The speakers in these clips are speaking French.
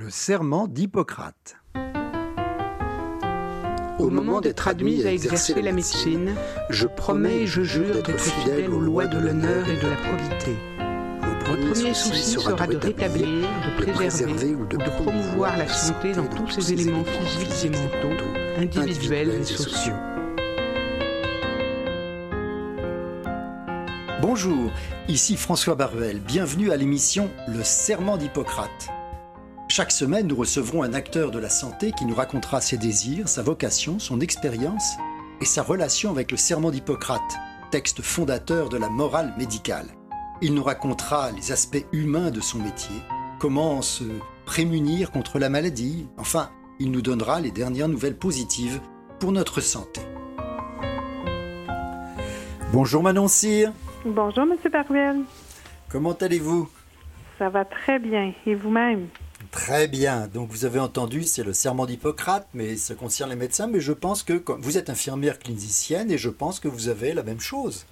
Le serment d'Hippocrate. Au moment d'être admis à exercer la médecine, je promets et je jure d'être fidèle aux lois de l'honneur et de la probité. Mon premier souci sera de rétablir, de préserver ou de promouvoir la santé dans tous ses éléments physiques et mentaux, individuels et sociaux. Bonjour, ici François Baruel. Bienvenue à l'émission Le Serment d'Hippocrate. Chaque semaine, nous recevrons un acteur de la santé qui nous racontera ses désirs, sa vocation, son expérience et sa relation avec le Serment d'Hippocrate, texte fondateur de la morale médicale. Il nous racontera les aspects humains de son métier, comment se prémunir contre la maladie, enfin, il nous donnera les dernières nouvelles positives pour notre santé. Bonjour Manon Cyr. Bonjour, Monsieur Baruel. Comment allez-vous? Ça va très bien. Et vous-même? Très bien. Donc vous avez entendu, c'est le serment d'Hippocrate, mais ça concerne les médecins. Mais je pense que vous êtes infirmière clinicienne et je pense que vous avez la même chose.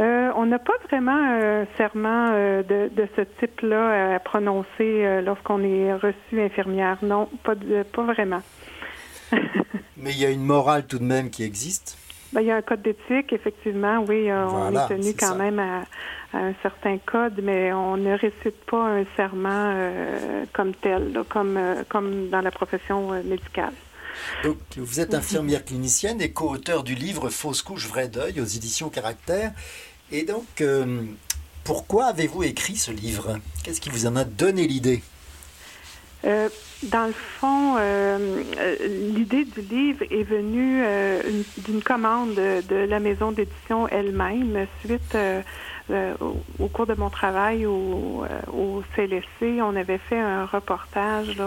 Euh, on n'a pas vraiment un serment euh, de, ce type-là à prononcer euh, lorsqu'on est reçu infirmière. Non, pas, pas vraiment. mais il y a une morale tout de même qui existe. Ben, il y a un code d'éthique, effectivement, oui. Euh, on est tenu quand même à, un certain code, mais on ne récite pas un serment euh, comme tel, comme, euh, comme dans la profession médicale. Donc, vous êtes infirmière clinicienne et co-auteur du livre Fausse couche, vrai deuil aux éditions Caractère. Et donc, pourquoi avez-vous écrit ce livre? Qu'est-ce qui vous en a donné l'idée? Dans le fond, euh, euh, l'idée du livre est venue d'une commande de, la maison d'édition elle-même suite au, cours de mon travail au, au, CLSC. On avait fait un reportage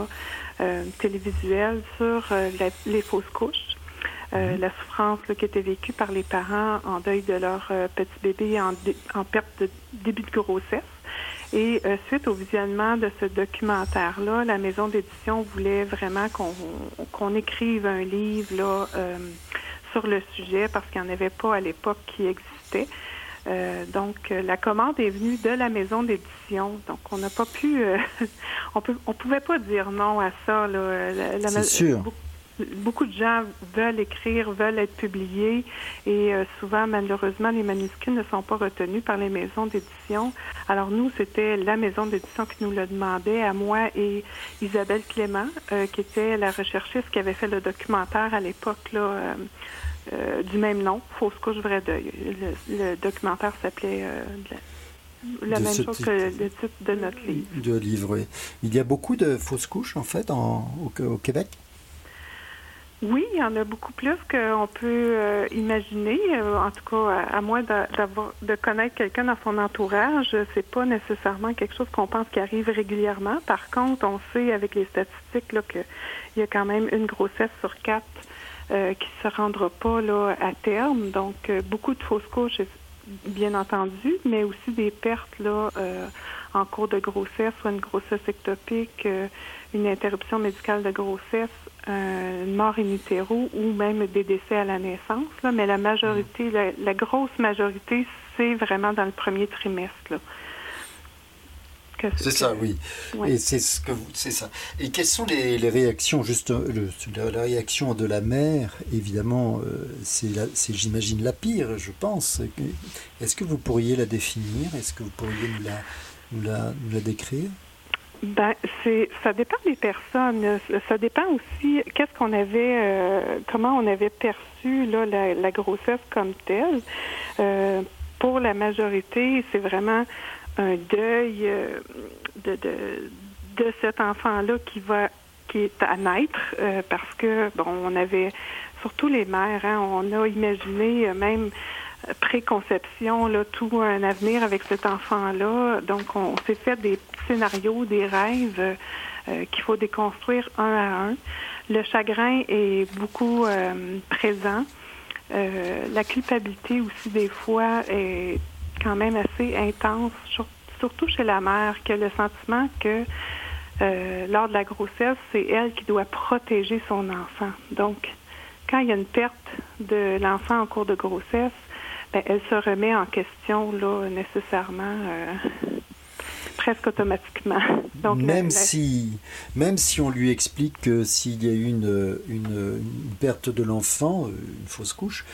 télévisuel sur les fausses couches. Mhm. la souffrance qui était vécue par les parents en deuil de leur petit bébé en, en perte de début de grossesse. Et euh, suite au visionnement de ce documentaire-là, la maison d'édition voulait vraiment qu'on écrive un livre là, euh, sur le sujet parce qu'il n'y en avait pas à l'époque qui existait. Euh, donc, la commande est venue de la maison d'édition. Donc, on n'a pas pu, on peut, on pouvait pas dire non à ça. C'est sûr beaucoup de gens veulent écrire, veulent être publiés et euh, souvent, malheureusement, les manuscrits ne sont pas retenus par les maisons d'édition. Alors nous, c'était la maison d'édition qui nous le demandait, à moi et Isabelle Clément, euh, qui était la recherchiste qui avait fait le documentaire à l'époque là, euh, du même nom, Fausse couche, vrai deuil. Le, documentaire s'appelait la même chose que le titre de notre livre. De livre, Il y a beaucoup de fausses couches, en fait, au Québec? Oui, il y en a beaucoup plus qu'on peut euh, imaginer. Euh, en tout cas, à, moins d'avoir de connaître quelqu'un dans son entourage, c'est pas nécessairement quelque chose qu'on pense qui arrive régulièrement. Par contre, on sait avec les statistiques là qu'il y a quand même une grossesse sur quatre euh, qui se rendra pas là à terme. Donc, euh, beaucoup de fausses couches, bien entendu, mais aussi des pertes là en cours de grossesse, soit une grossesse ectopique, une interruption médicale de grossesse euh, une mort in utero ou même des décès à la naissance, là, mais la majorité, la, grosse majorité, c'est vraiment dans le premier trimestre. C'est ça, oui. Et c'est ce que c'est ça. Et quelles sont les, réactions juste le, la, réaction de la mère? Évidemment, euh, c'est j'imagine la pire, je pense. Est-ce que vous pourriez la définir? Est-ce que vous pourriez nous la, nous la décrire? Ben, c'est, ça dépend des personnes. Ça dépend aussi qu'est-ce qu'on avait, euh, comment on avait perçu là la, grossesse comme telle. Euh, pour la majorité, c'est vraiment un deuil euh, de, de, de cet enfant-là qui va qui est à naître parce que bon, on avait surtout les mères, hein, on a imaginé même préconception, là, tout un avenir avec cet enfant-là. Donc, on s'est fait des scénarios, des rêves euh, qu'il faut déconstruire un à un. Le chagrin est beaucoup euh, présent. Euh, la culpabilité aussi, des fois, est quand même assez intense, surtout chez la mère, qui a le sentiment que lors de la grossesse, c'est elle qui doit protéger son enfant. Donc, quand il y a une perte de l'enfant en cours de grossesse, ben, elle se remet en question là nécessairement presque automatiquement. Donc, même, si, même si on lui explique que s'il y a eu une, une, perte de l'enfant, une fausse couche,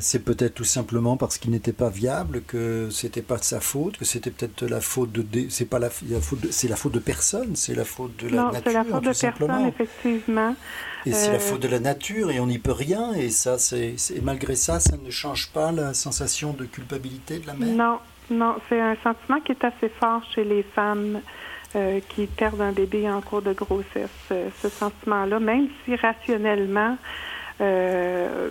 c'est peut-être tout simplement parce qu'il n'était pas viable, que c'était pas de sa faute, que c'était peut-être la faute de c'est pas la, faute c'est la faute de personne, c'est la faute de la non, nature. c'est la faute de personne effectivement. Et c'est la euh, faute de la nature et on n'y peut rien et ça c'est malgré ça ça ne change pas la sensation de culpabilité de la mère. Non, non, c'est un sentiment qui est assez fort chez les femmes euh, qui perdent un bébé en cours de grossesse. Euh, ce sentiment-là, même si rationnellement euh,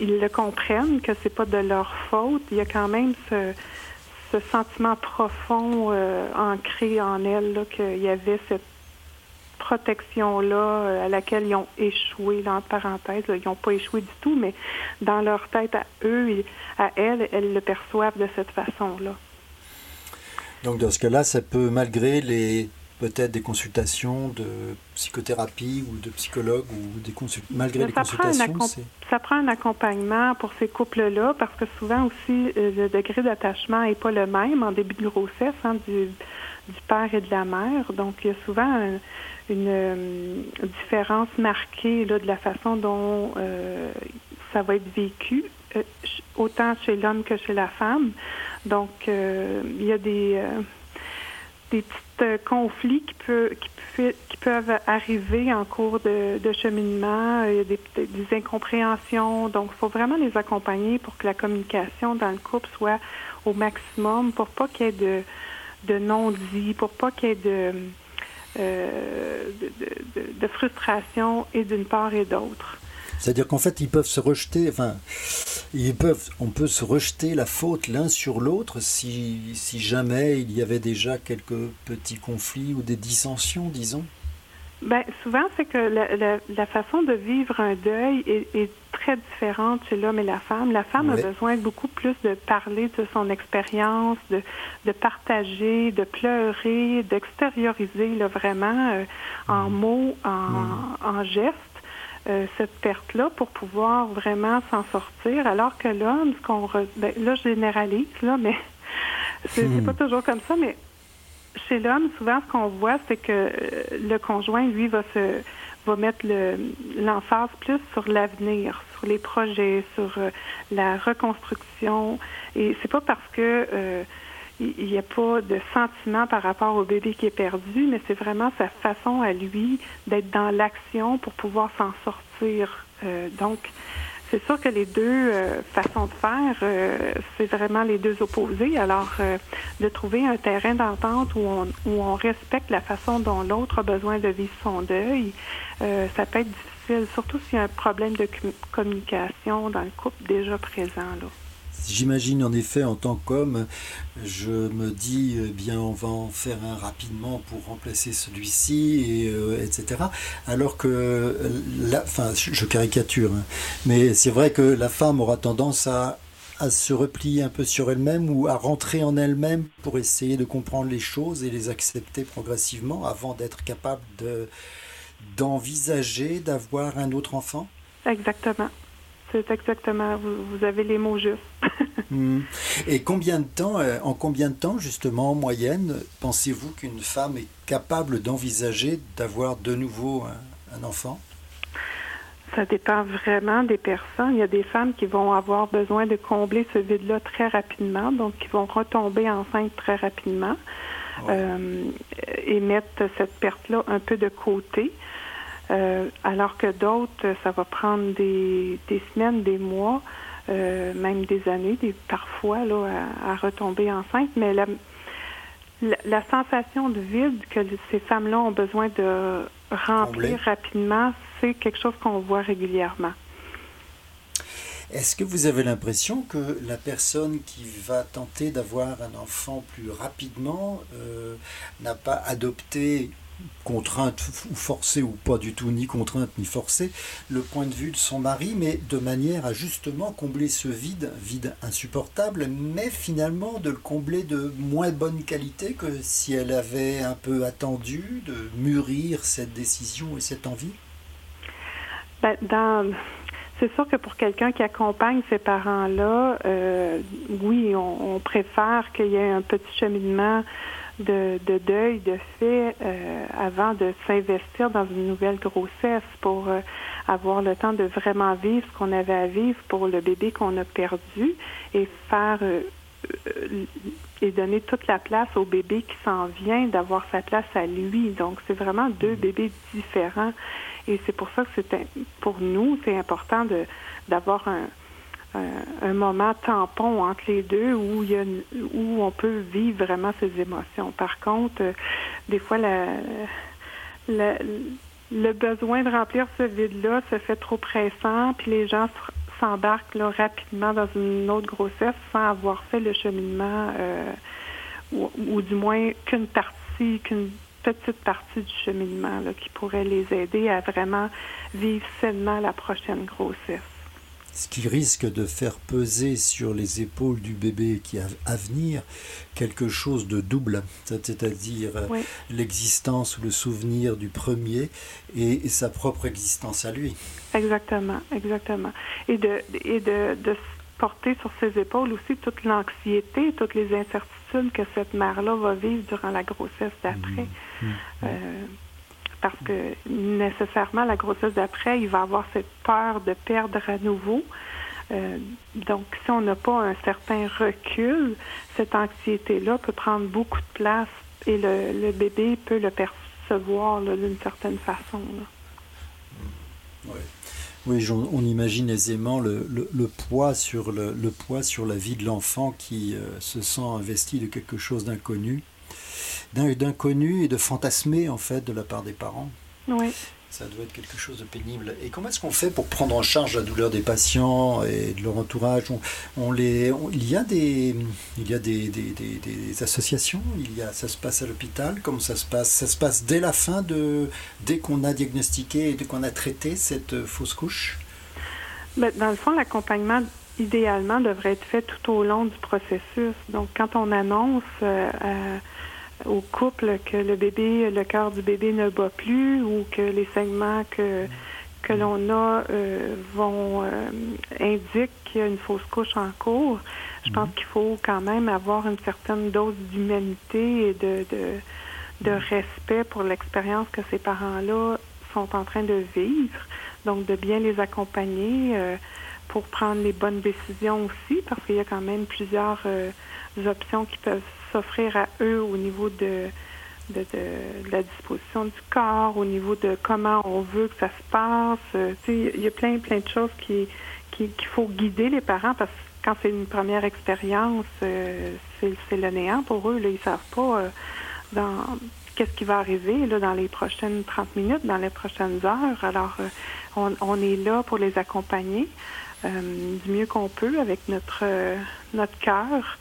ils le comprennent que c'est pas de leur faute, il y a quand même ce, ce sentiment profond ancré en elles qu'il y avait cette protection-là à laquelle ils ont échoué, entre parenthèses. ils n'ont pas échoué du tout, mais dans leur tête à eux, à elles, elles le perçoivent de cette façon-là. Donc dans ce cas-là, ça peut, malgré les peut-être des consultations de psychothérapie ou de psychologue ou des malgré les consultations, ça prend un accompagnement pour ces couples-là parce que souvent aussi euh, le degré d'attachement n'est pas le même en début de grossesse hein, du, du, père et de la mère. Donc il y a souvent une euh, différence marquée là, de la façon dont euh, ça va être vécu, autant chez l'homme que chez la femme. Donc, euh, il y a des, euh, des petits euh, conflits qui, peut, qui, qui, peuvent arriver en cours de, de cheminement, il y a des, des incompréhensions. Donc, il faut vraiment les accompagner pour que la communication dans le couple soit au maximum, pour pas qu'il y ait de, de non-dits, pour pas qu'il y ait de, euh, de, de, frustration et d'une part et d'autre. C'est-à-dire qu'en fait, ils peuvent se rejeter, enfin, ils peuvent, on peut se rejeter la faute l'un sur l'autre si, si jamais il y avait déjà quelques petits conflits ou des dissensions, disons. Ben, souvent, c'est que la, la, façon de vivre un deuil est, très différente chez l'homme et la femme. La femme a besoin beaucoup plus de parler de son expérience, de, de partager, de pleurer, d'extérioriser vraiment euh, en mmh. mots, en, mmh. en gestes. Euh, cette perte-là pour pouvoir vraiment s'en sortir, alors que l'homme, ce qu'on ben, là je généralise là, mais c'est hmm. pas toujours comme ça, mais chez l'homme, souvent ce qu'on voit, c'est que euh, le conjoint, lui, va se va mettre l'emphase plus sur l'avenir, sur les projets, sur euh, la reconstruction. Et c'est pas parce que il n'y a pas de sentiment par rapport au bébé qui est perdu, mais c'est vraiment sa façon à lui d'être dans l'action pour pouvoir s'en sortir. Euh, donc, c'est sûr que les deux euh, façons de faire, euh, c'est vraiment les deux opposés. Alors, de trouver un terrain d'entente où on, où on respecte la façon dont l'autre a besoin de vivre son deuil, ça peut être difficile, surtout s'il y a un problème de communication dans le couple déjà présent. Là. J'imagine en effet en tant qu'homme, je me dis eh bien on va en faire un rapidement pour remplacer celui-ci et euh, etc. Alors que la, enfin je caricature, hein, mais c'est vrai que la femme aura tendance à à se replier un peu sur elle-même ou à rentrer en elle-même pour essayer de comprendre les choses et les accepter progressivement avant d'être capable de d'envisager d'avoir un autre enfant? Exactement. C'est exactement, vous, avez les mots justes. Hmm. Et combien de temps, euh, en combien de temps, justement, en moyenne, pensez-vous qu'une femme est capable d'envisager d'avoir de nouveau un, enfant? Ça dépend vraiment des personnes. Il y a des femmes qui vont avoir besoin de combler ce vide-là très rapidement, donc qui vont retomber enceinte très rapidement euh, et mettre cette perte-là un peu de côté. Euh, alors que d'autres, ça va prendre des, des semaines, des mois, euh, même des années, des, parfois, là, à, retomber enceinte. Mais la, la, sensation de vide que ces femmes-là ont besoin de remplir rapidement, c'est quelque chose qu'on voit régulièrement. Est-ce que vous avez l'impression que la personne qui va tenter d'avoir un enfant plus rapidement euh, n'a pas adopté contrainte ou forcée ou pas du tout, ni contrainte ni forcée, le point de vue de son mari, mais de manière à justement combler ce vide, vide insupportable, mais finalement de le combler de moins bonne qualité que si elle avait un peu attendu de mûrir cette décision et cette envie? Ben, C'est sûr que pour quelqu'un qui accompagne ces parents-là, euh, oui, on, on préfère qu'il y ait un petit cheminement de, deuil de fait euh, avant de s'investir dans une nouvelle grossesse pour euh, avoir le temps de vraiment vivre ce qu'on avait à vivre pour le bébé qu'on a perdu et faire euh, et donner toute la place au bébé qui s'en vient, d'avoir sa place à lui. Donc, c'est vraiment deux bébés différents. Et c'est pour ça que c'est pour nous, c'est important de d'avoir un, un, moment tampon entre les deux où il y a où on peut vivre vraiment ses émotions. Par contre, euh, des fois le besoin de remplir ce vide-là se fait trop pressant, puis les gens s'embarquent là, rapidement dans une autre grossesse sans avoir fait le cheminement euh, ou, du moins qu'une partie, qu'une petite partie du cheminement qui pourrait les aider à vraiment vivre sainement la prochaine grossesse ce qui risque de faire peser sur les épaules du bébé qui a à venir quelque chose de double, c'est-à-dire euh, l'existence ou le souvenir du premier et, sa propre existence à lui. Exactement, exactement. Et de, et de, de porter sur ses épaules aussi toute l'anxiété, toutes les incertitudes que cette mère-là va vivre durant la grossesse d'après. Mmh. Mmh. Euh, parce que nécessairement, la grossesse d'après, il va avoir cette peur de perdre à nouveau. Euh, donc, si on n'a pas un certain recul, cette anxiété-là peut prendre beaucoup de place et le, bébé peut le percevoir d'une certaine façon. Oui. on imagine aisément le, poids sur le, poids sur la vie de l'enfant qui euh, se sent investi de quelque chose d'inconnu d'inconnu et de fantasmé en fait de la part des parents. Oui. Ça doit être quelque chose de pénible. Et comment est-ce qu'on fait pour prendre en charge la douleur des patients et de leur entourage? On, les, Il y a des, il y a des, des, des, associations? Il y a, ça se passe à l'hôpital? Comment ça se passe? Ça se passe dès la fin de, dès qu'on a diagnostiqué et dès qu'on a traité cette euh, fausse couche? Ben, dans le fond, l'accompagnement idéalement devrait être fait tout au long du processus. Donc, quand on annonce euh, au couple que le bébé, le cœur du bébé ne bat plus ou que les segments que que l'on a euh, vont euh, indiquent qu'il y a une fausse couche en cours. Je pense mhm. qu'il faut quand même avoir une certaine dose d'humanité et de, de, de respect pour l'expérience que ces parents-là sont en train de vivre. Donc, de bien les accompagner euh, pour prendre les bonnes décisions aussi, parce qu'il y a quand même plusieurs euh, options qui peuvent s'offrir à eux au niveau de, de, la disposition du corps, au niveau de comment on veut que ça se passe. Euh, il y a plein, plein de choses qui qu'il faut guider les parents parce que quand c'est une première expérience, euh, c'est le néant pour eux. Là, ils savent pas euh, dans qu'est-ce qui va arriver là, dans les prochaines 30 minutes, dans les prochaines heures. Alors, on, on, est là pour les accompagner du mieux qu'on peut avec notre, notre cœur.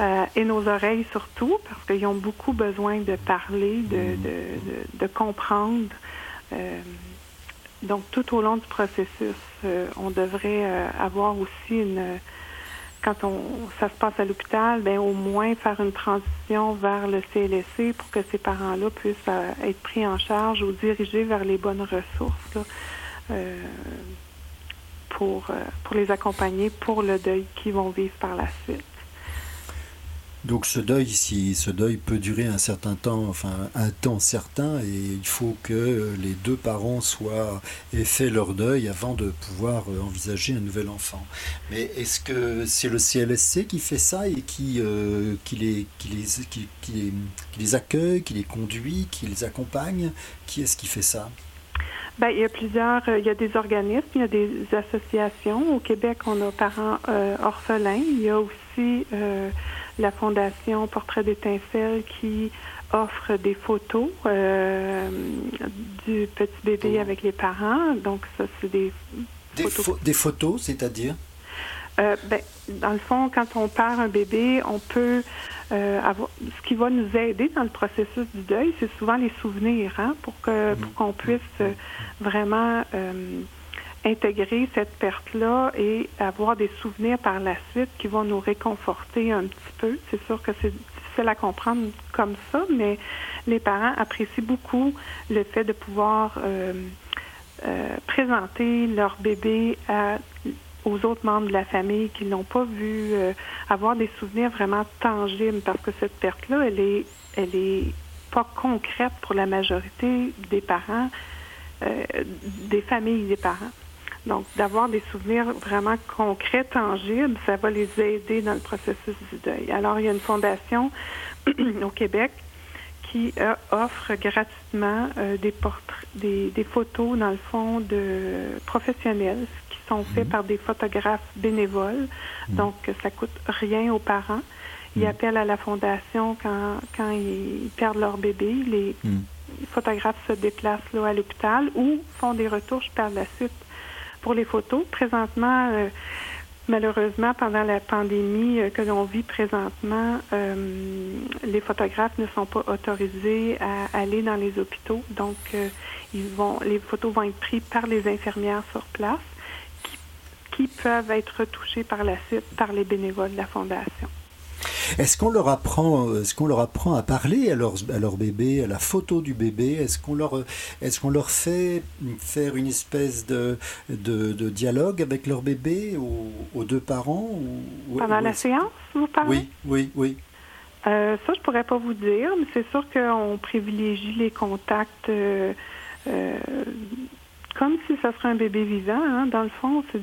Euh, et nos oreilles surtout, parce qu'ils ont beaucoup besoin de parler, de, mm. de, de, comprendre. Euh, donc, tout au long du processus, euh, on devrait avoir aussi une... Quand on, ça se passe à l'hôpital, ben au moins faire une transition vers le CLSC pour que ces parents-là puissent être pris en charge ou dirigés vers les bonnes ressources pour, pour les accompagner pour le deuil qu'ils vont vivre par la suite. Donc ce deuil, si ce deuil peut durer un certain temps, enfin un temps certain, et il faut que les deux parents soient aient fait leur deuil avant de pouvoir euh, envisager un nouvel enfant. Mais est-ce que c'est le CLSC qui fait ça et qui, euh, les, qui, les, qui les accueille, qui les conduit, qui les accompagne? Qui est-ce qui fait ça? Ben, il y a plusieurs, euh, il y a des organismes, il y a des associations. Au Québec, on a Parents orphelins. Il y a aussi la Fondation Portrait d'étincelle qui offre des photos euh, du petit bébé avec les parents. Donc, ça, c'est des, photos. des photos, c'est-à-dire? Euh, ben, dans le fond, quand on perd un bébé, on peut euh, avoir. Ce qui va nous aider dans le processus du deuil, c'est souvent les souvenirs, hein, pour que pour qu'on puisse vraiment intégrer cette perte-là et avoir des souvenirs par la suite qui vont nous réconforter un petit peu. C'est sûr que c'est difficile à comprendre comme ça, mais les parents apprécient beaucoup le fait de pouvoir euh, euh, présenter leur bébé aux autres membres de la famille qui ne l'ont pas vu, euh, avoir des souvenirs vraiment tangibles parce que cette perte-là, elle est elle est pas concrète pour la majorité des parents, des familles des parents. Donc, d'avoir des souvenirs vraiment concrets, tangibles, ça va les aider dans le processus du deuil. Alors, il y a une fondation au Québec qui euh, offre gratuitement euh, des portraits, des, des, photos, dans le fond, de professionnels qui sont faits mhm. par des photographes bénévoles. Mhm. Donc, ça coûte rien aux parents. Ils mhm. appellent à la fondation quand, quand ils perdent leur bébé. Les photographes se déplacent là, à l'hôpital ou font des retouches par la suite pour les photos. Présentement, euh, malheureusement, pendant la pandémie euh, que l'on vit présentement, euh, les photographes ne sont pas autorisés à aller dans les hôpitaux. Donc, ils vont, les photos vont être prises par les infirmières sur place qui, qui peuvent être retouchées par la suite par les bénévoles de la Fondation. Est-ce qu'on leur apprend, est-ce qu'on leur apprend à parler à leur, à leur bébé, à la photo du bébé? Est-ce qu'on leur, est-ce qu'on leur fait faire une espèce de, de, dialogue avec leur bébé aux, deux parents ou, Pendant la séance, vous parlez? Oui, oui, oui. Euh, ça, je pourrais pas vous dire, mais c'est sûr qu'on privilégie les contacts. Euh, euh, comme si ça serait un bébé vivant, hein, dans le fond, c'est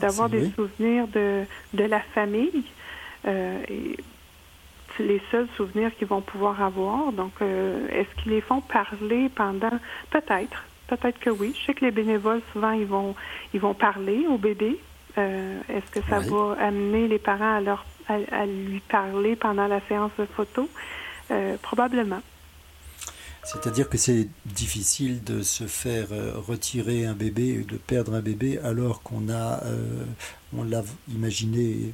d'avoir des souvenirs de, de la famille. et les seuls souvenirs qu'ils vont pouvoir avoir. Donc, euh, est-ce qu'ils les font parler pendant? Peut-être, peut-être que oui. Je sais que les bénévoles souvent ils vont ils vont parler au bébé. Euh, est-ce que ça va amener les parents à leur à, lui parler pendant la séance de photo? Euh, Probablement. C'est-à-dire que c'est difficile de se faire retirer un bébé, de perdre un bébé, alors qu'on a, on l'a imaginé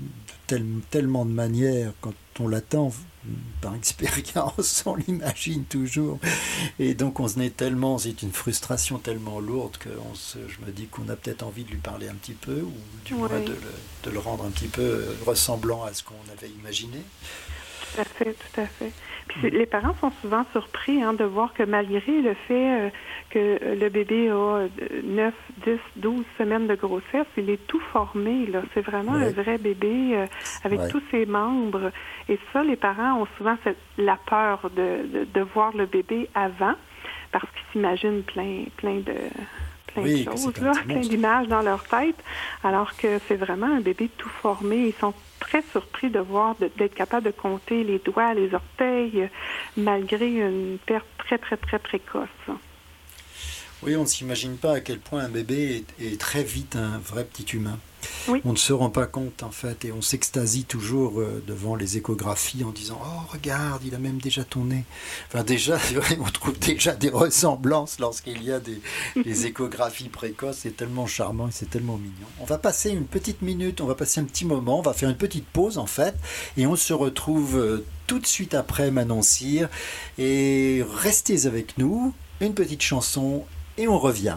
de tellement de manières quand on l'attend par expérience, on l'imagine toujours. Et donc on se est tellement, c'est une frustration tellement lourde que on se, je me dis qu'on a peut-être envie de lui parler un petit peu, ou du moins de le, de le, rendre un petit peu ressemblant à ce qu'on avait imaginé. Tout à fait, tout à fait. Puis les parents sont souvent surpris hein, de voir que malgré le fait euh, que le bébé a 9, 10, 12 semaines de grossesse, il est tout formé. Là. C'est vraiment un vrai bébé euh, avec tous ses membres. Et ça, les parents ont souvent la peur de, de, voir le bébé avant parce qu'ils s'imaginent plein, plein de plein de choses, là, plein d'images dans leur tête, alors que c'est vraiment un bébé tout formé. Ils sont très surpris de voir, d'être capable de compter les doigts, les orteils, malgré une perte très, très, très précoce. Oui, on ne s'imagine pas à quel point un bébé est, très vite un vrai petit humain. On ne se rend pas compte en fait et on s'extasie toujours euh, devant les échographies en disant Oh regarde, il a même déjà ton nez. Enfin déjà, on trouve déjà des ressemblances lorsqu'il y a des, échographies précoces. C'est tellement charmant et c'est tellement mignon. On va passer une petite minute, on va passer un petit moment, on va faire une petite pause en fait et on se retrouve euh, tout de suite après Manon. Et restez avec nous, une petite chanson et on revient.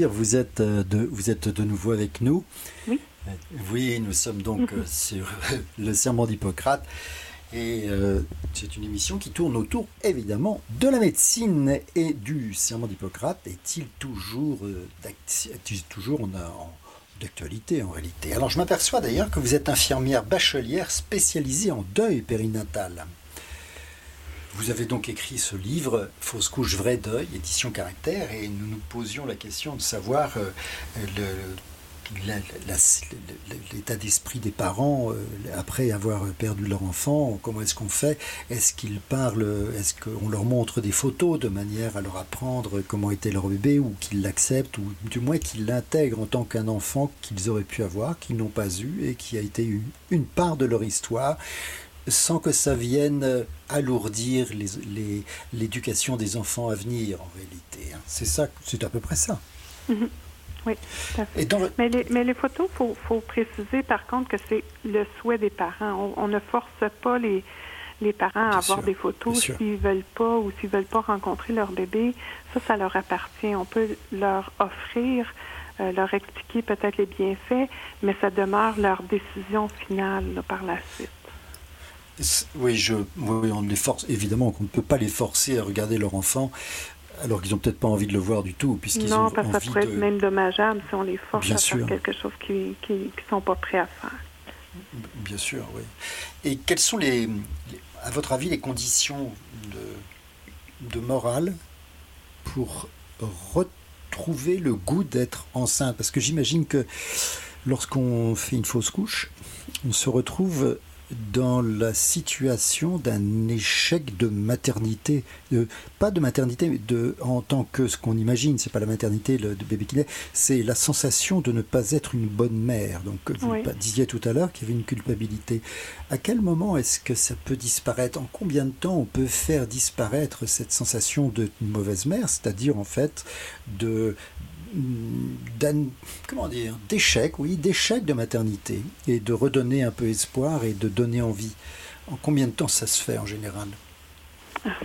vous êtes, euh, de, vous êtes de nouveau avec nous. Oui. Oui, nous sommes donc euh, sur le serment d'Hippocrate. Et euh, c'est une émission qui tourne autour, évidemment, de la médecine et du serment d'Hippocrate. Est-il toujours, toujours d'actualité en réalité? Alors je m'aperçois d'ailleurs que vous êtes infirmière bachelière spécialisée en deuil périnatal. Vous avez donc écrit ce livre, Fausse couche, vrai deuil, édition caractère, et nous nous posions la question de savoir euh, l'état d'esprit des parents euh, après avoir perdu leur enfant, comment est-ce qu'on fait? Est-ce qu'ils parlent, est-ce qu'on leur montre des photos de manière à leur apprendre comment était leur bébé, ou qu'ils l'acceptent, ou du moins qu'ils l'intègrent en tant qu'un enfant qu'ils auraient pu avoir, qu'ils n'ont pas eu, et qui a été une part de leur histoire? Sans que ça vienne alourdir l'éducation les, des enfants à venir, en réalité. Hein. C'est ça, c'est à peu près ça. Mhm. Oui, mais, les, mais, les, photos, il faut, préciser par contre que c'est le souhait des parents. On, ne force pas les, les parents à avoir des photos s'ils veulent pas ou s'ils veulent pas rencontrer leur bébé. Ça, ça leur appartient. On peut leur offrir, euh, leur expliquer peut-être les bienfaits, mais ça demeure leur décision finale par la suite. Oui, je, on les force, évidemment qu'on ne peut pas les forcer à regarder leur enfant alors qu'ils n'ont peut-être pas envie de le voir du tout. Puisqu'ils non, parce que ça pourrait être même dommageable si on les force à faire quelque chose qu'ils ne sont pas prêts à faire. Bien sûr, oui. Et quelles sont, les, à votre avis, les conditions de, de morale pour retrouver le goût d'être enceinte? Parce que j'imagine que lorsqu'on fait une fausse couche, on se retrouve dans la situation d'un échec de maternité, pas de maternité, mais de, en tant que ce qu'on imagine, c'est pas la maternité le, de bébé qui naît, c'est la sensation de ne pas être une bonne mère. Donc vous disiez tout à l'heure qu'il y avait une culpabilité. À quel moment est-ce que ça peut disparaître? En combien de temps on peut faire disparaître cette sensation de mauvaise mère, c'est-à-dire en fait de comment dire oui, d'échec de maternité et de redonner un peu espoir et de donner envie. En combien de temps ça se fait en général?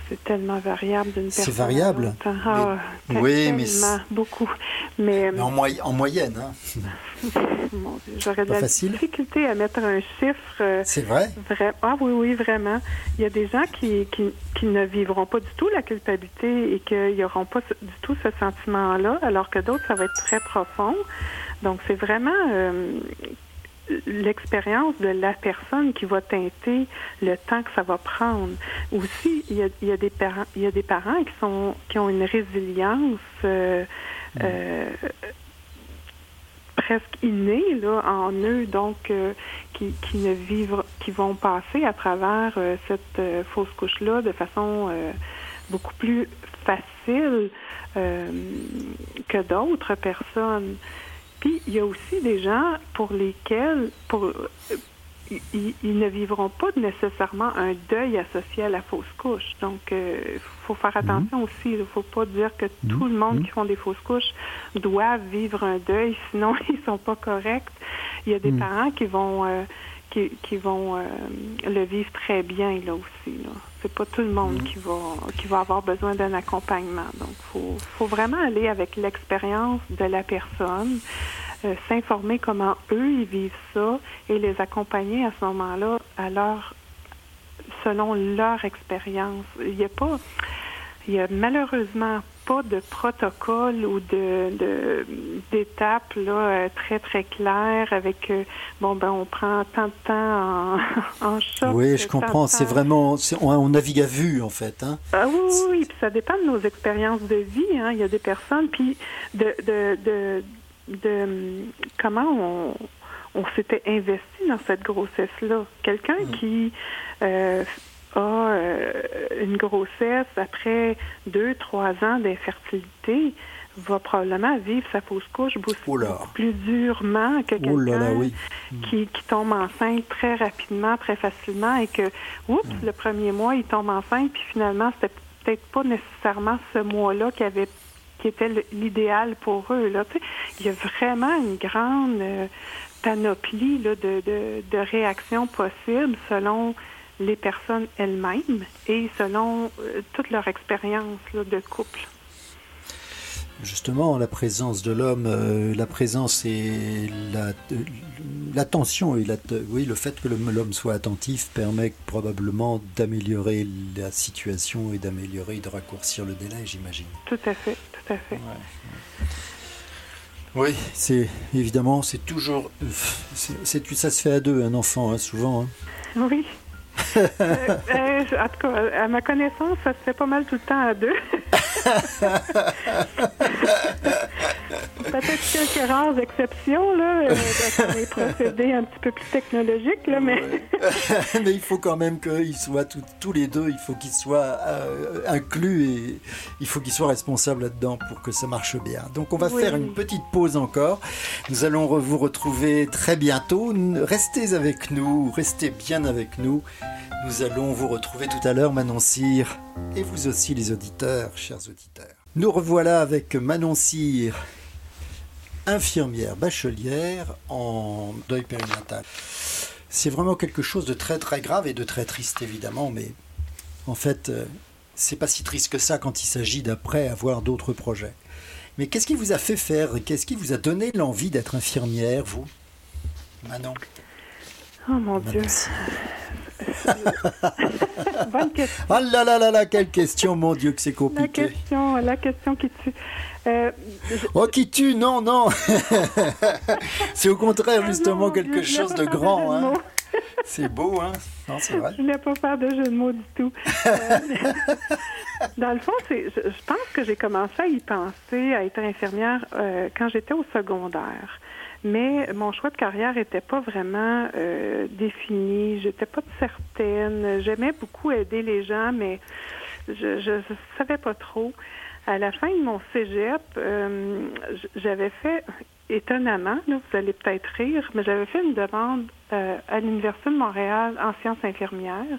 C'est tellement variable d'une personne. C'est variable. Ah, oui, mais beaucoup. Mais, en, en, moyenne. Hein. J'aurais de la difficulté à mettre un chiffre. Euh, c'est vrai? Ah oui, oui, vraiment. Il y a des gens qui, qui, ne vivront pas du tout la culpabilité et qu'ils n'auront pas du tout ce sentiment-là, alors que d'autres, ça va être très profond. Donc, c'est vraiment euh, l'expérience de la personne qui va teinter le temps que ça va prendre. Aussi, il y a, il y a des parents, il y a des parents qui sont qui ont une résilience euh, mm. euh, presque innée là en eux, donc euh, qui, qui ne vivent, qui vont passer à travers cette fausse couche là de façon beaucoup plus facile que d'autres personnes. Puis il y a aussi des gens pour lesquels pour ils, ne vivront pas nécessairement un deuil associé à la fausse couche. Donc, il euh, faut faire mhm. attention aussi. Il ne faut pas dire que mhm. tout le monde mhm. qui font des fausses couches doit vivre un deuil, sinon ils sont pas corrects. Il y a des parents qui vont euh, qui, qui vont euh, le vivre très bien là aussi. Là. C'est pas tout le monde mm. qui va qui va avoir besoin d'un accompagnement. Donc, faut faut vraiment aller avec l'expérience de la personne, euh, s'informer comment eux ils vivent ça et les accompagner à ce moment-là à leur selon leur expérience. Il n'y a pas il y a malheureusement pas de protocole ou de d'étapes là euh, très très claires avec euh, bon ben on prend tant de temps en, en choc. Oui, je comprends. C'est vraiment on, navigue à vue en fait. Hein? Ah oui, oui, puis ça dépend de nos expériences de vie. Hein. Il y a des personnes puis de de, de, de comment on on s'était investi dans cette grossesse-là. Quelqu'un mm. qui euh, a euh, une grossesse après deux, trois ans d'infertilité va probablement vivre sa fausse couche beaucoup, plus durement que quelqu'un qui, qui, tombe enceinte très rapidement, très facilement et que, oups, mm. le premier mois, il tombe enceinte, puis finalement, c'était peut-être pas nécessairement ce mois-là qui avait qui était l'idéal pour eux. Là. il y a vraiment une grande euh, panoplie là, de, de, de réactions possibles selon les personnes elles-mêmes et selon euh, toute leur expérience de couple. Justement, la présence de l'homme, euh, la présence et l'attention et la, oui, le fait que l'homme soit attentif permet probablement d'améliorer la situation et d'améliorer, de raccourcir le délai, j'imagine. Tout à fait, tout à fait. Oui, c'est évidemment, c'est toujours, c'est ça se fait à deux, un enfant, hein, souvent. Hein. Oui. Euh, euh, en tout cas, à ma connaissance, ça se fait pas mal tout le temps à deux. Peut-être quelques rares exceptions, là, euh, des procédés un petit peu plus technologiques, là, mais... mais il faut quand même qu'ils soient tous les deux, il faut qu'ils soient inclus et il faut qu'ils soient responsables là-dedans pour que ça marche bien. Donc on va faire une petite pause encore. Nous allons vous retrouver très bientôt. Restez avec nous, restez bien avec nous. Nous allons vous retrouver tout à l'heure, Manon Cyr, et vous aussi les auditeurs, chers auditeurs. Nous revoilà avec Manon Cyr, infirmière bachelière en deuil périnatal. C'est vraiment quelque chose de très très grave et de très triste évidemment, mais en fait, euh, c'est pas si triste que ça quand il s'agit d'après avoir d'autres projets. Mais qu'est-ce qui vous a fait faire Qu'est-ce qui vous a donné l'envie d'être infirmière, vous Manon? Oh mon Dieu. Bonne question. Ah là là là là, quelle question, mon Dieu, que c'est compliqué. La question, la question qui tue. Euh, oh, qui tue, non, non. c'est au contraire, ah justement, quelque chose de grand. Hein. C'est beau, hein Non, c'est vrai. Je ne voulais pas faire de jeu de mots du tout. Euh, dans le fond, je, je, pense que j'ai commencé à y penser, à être infirmière, euh, quand j'étais au secondaire mais mon choix de carrière n'était pas vraiment défini. J'étais pas certaine. J'aimais beaucoup aider les gens, mais je ne savais pas trop. À la fin de mon cégep, euh, j'avais fait, étonnamment, là, vous allez peut-être rire, mais j'avais fait une demande euh, à l'Université de Montréal en sciences infirmières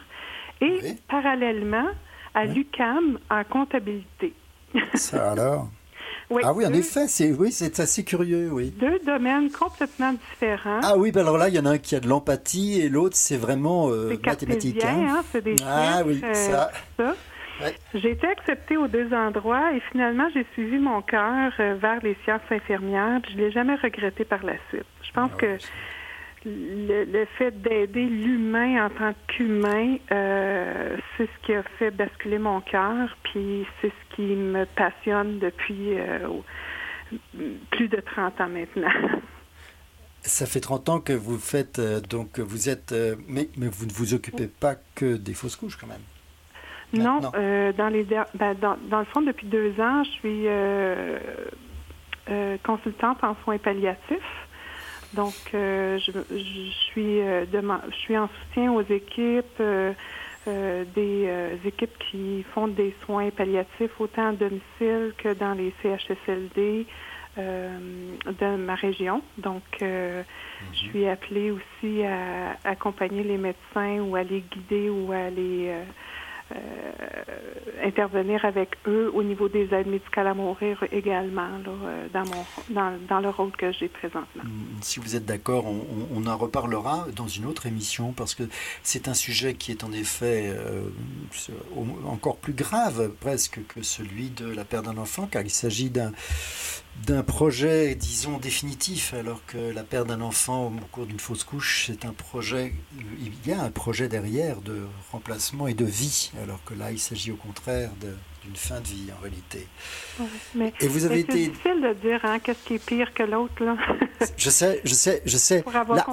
et parallèlement à l'UCAM en comptabilité. Ça alors? ah oui, en effet, c'est oui, c'est assez curieux, oui. Deux domaines complètement différents. Ah oui, ben alors là, il y en a un qui a de l'empathie et l'autre, c'est vraiment euh, mathématique. Hein. hein c'est des ah oui, euh, ça. J'ai été acceptée aux deux endroits et finalement, j'ai suivi mon cœur euh, vers les sciences infirmières. je ne l'ai jamais regretté par la suite. Je pense ah que le, fait d'aider l'humain en tant qu'humain, euh, c'est ce qui a fait basculer mon cœur, puis c'est ce qui me passionne depuis euh, plus de 30 ans maintenant. Ça fait 30 ans que vous faites, euh, donc vous êtes, mais, mais vous ne vous occupez pas que des fausses couches quand même. Non, dans, les, ben, dans, dans, le fond, depuis deux ans, je suis consultante en soins palliatifs. Donc, euh, je, je, suis euh, je suis en soutien aux équipes, euh, des équipes qui font des soins palliatifs autant à domicile que dans les CHSLD de ma région. Donc, je mhm. suis appelée aussi à accompagner les médecins ou à les guider ou à les intervenir avec eux au niveau des aides médicales à mourir également dans, mon, dans, dans, le rôle que j'ai présentement. Hmm, si vous êtes d'accord, on, on, en reparlera dans une autre émission parce que c'est un sujet qui est en effet encore plus grave presque que celui de la perte d'un enfant car il s'agit d'un d'un projet, disons, définitif, alors que la perte d'un enfant au cours d'une fausse couche, c'est un projet, il y a un projet derrière de remplacement et de vie, alors que là, il s'agit au contraire d'une fin de vie, en réalité. et vous avez été... C'est difficile de dire, hein, qu'est-ce qui est pire que l'autre, là. je sais, je sais, je sais. Pour avoir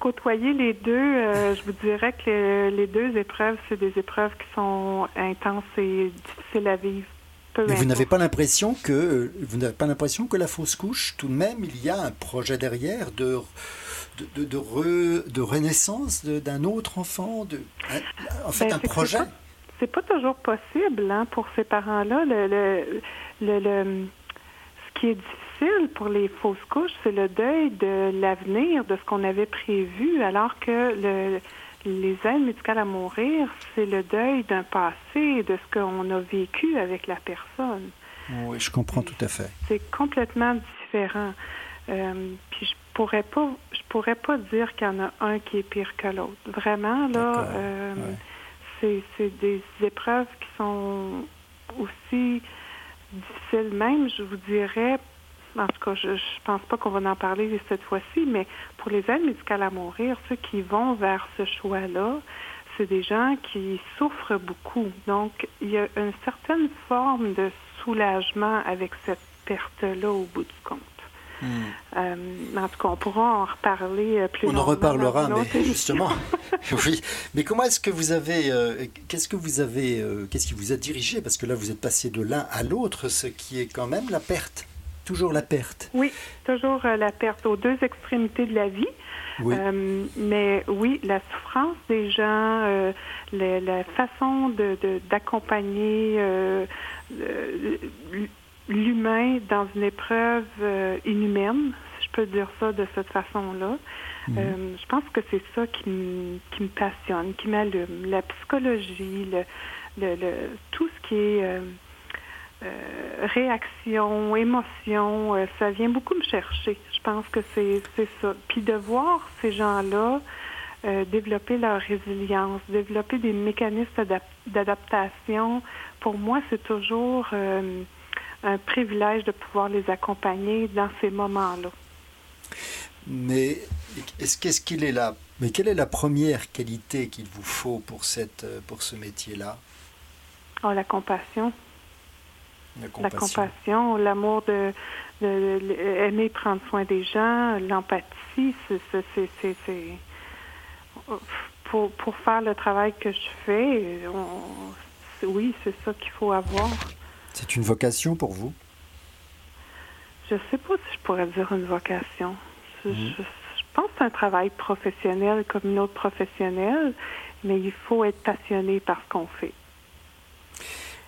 côtoyé les deux, euh, je vous dirais que les deux épreuves, c'est des épreuves qui sont intenses et difficiles à vivre mais vous n'avez pas l'impression que vous n'avez pas l'impression que la fausse couche, tout de même, il y a un projet derrière de de, de, de, renaissance d'un autre enfant, de, en fait ben, un projet. C'est pas, pas, toujours possible hein, pour ces parents-là. Le, le, le, ce qui est difficile pour les fausses couches, c'est le deuil de l'avenir, de ce qu'on avait prévu, alors que le les aides médicales à mourir, c'est le deuil d'un passé, de ce qu'on a vécu avec la personne. Oui, je comprends tout à fait. C'est complètement différent. Euh, puis je pourrais pas, je pourrais pas dire qu'il y en a un qui est pire que l'autre. Vraiment là, euh, c'est des épreuves qui sont aussi difficiles. Même, je vous dirais, en tout cas, je ne pense pas qu'on va en parler cette fois-ci, mais pour les aides médicales à mourir, ceux qui vont vers ce choix-là, c'est des gens qui souffrent beaucoup. Donc, il y a une certaine forme de soulagement avec cette perte-là au bout du compte. Hmm. Euh, en tout cas, on pourra en reparler euh, plus On en reparlera, mais justement, oui. Mais comment est-ce que vous avez, euh, qu'est-ce que vous avez, qu'est-ce qui vous a dirigé? Parce que là, vous êtes passé de l'un à l'autre, ce qui est quand même la perte toujours la perte. Oui, toujours euh, la perte aux deux extrémités de la vie. Euh, mais oui, la souffrance des gens, euh, la, façon d'accompagner de, l'humain dans une épreuve inhumaine, si je peux dire ça de cette façon-là. Mhm. je pense que c'est ça qui, qui me passionne, qui m'allume. La psychologie, le, le, tout ce qui est euh, réaction, émotion, euh, ça vient beaucoup me chercher. Je pense que c'est ça. Puis de voir ces gens-là euh, développer leur résilience, développer des mécanismes d'adaptation, pour moi, c'est toujours un privilège de pouvoir les accompagner dans ces moments-là. Mais qu'est-ce qu'il est là Mais quelle est la première qualité qu'il vous faut pour, cette, pour ce métier-là? Oh, La compassion. La compassion, l'amour de, aimer prendre soin des gens, l'empathie, c'est pour, pour faire le travail que je fais, oui, c'est ça qu'il faut avoir. C'est une vocation pour vous? Je sais pas si je pourrais dire une vocation. Je, mhm. pense que c'est un travail professionnel comme une autre professionnelle, mais il faut être passionné par ce qu'on fait.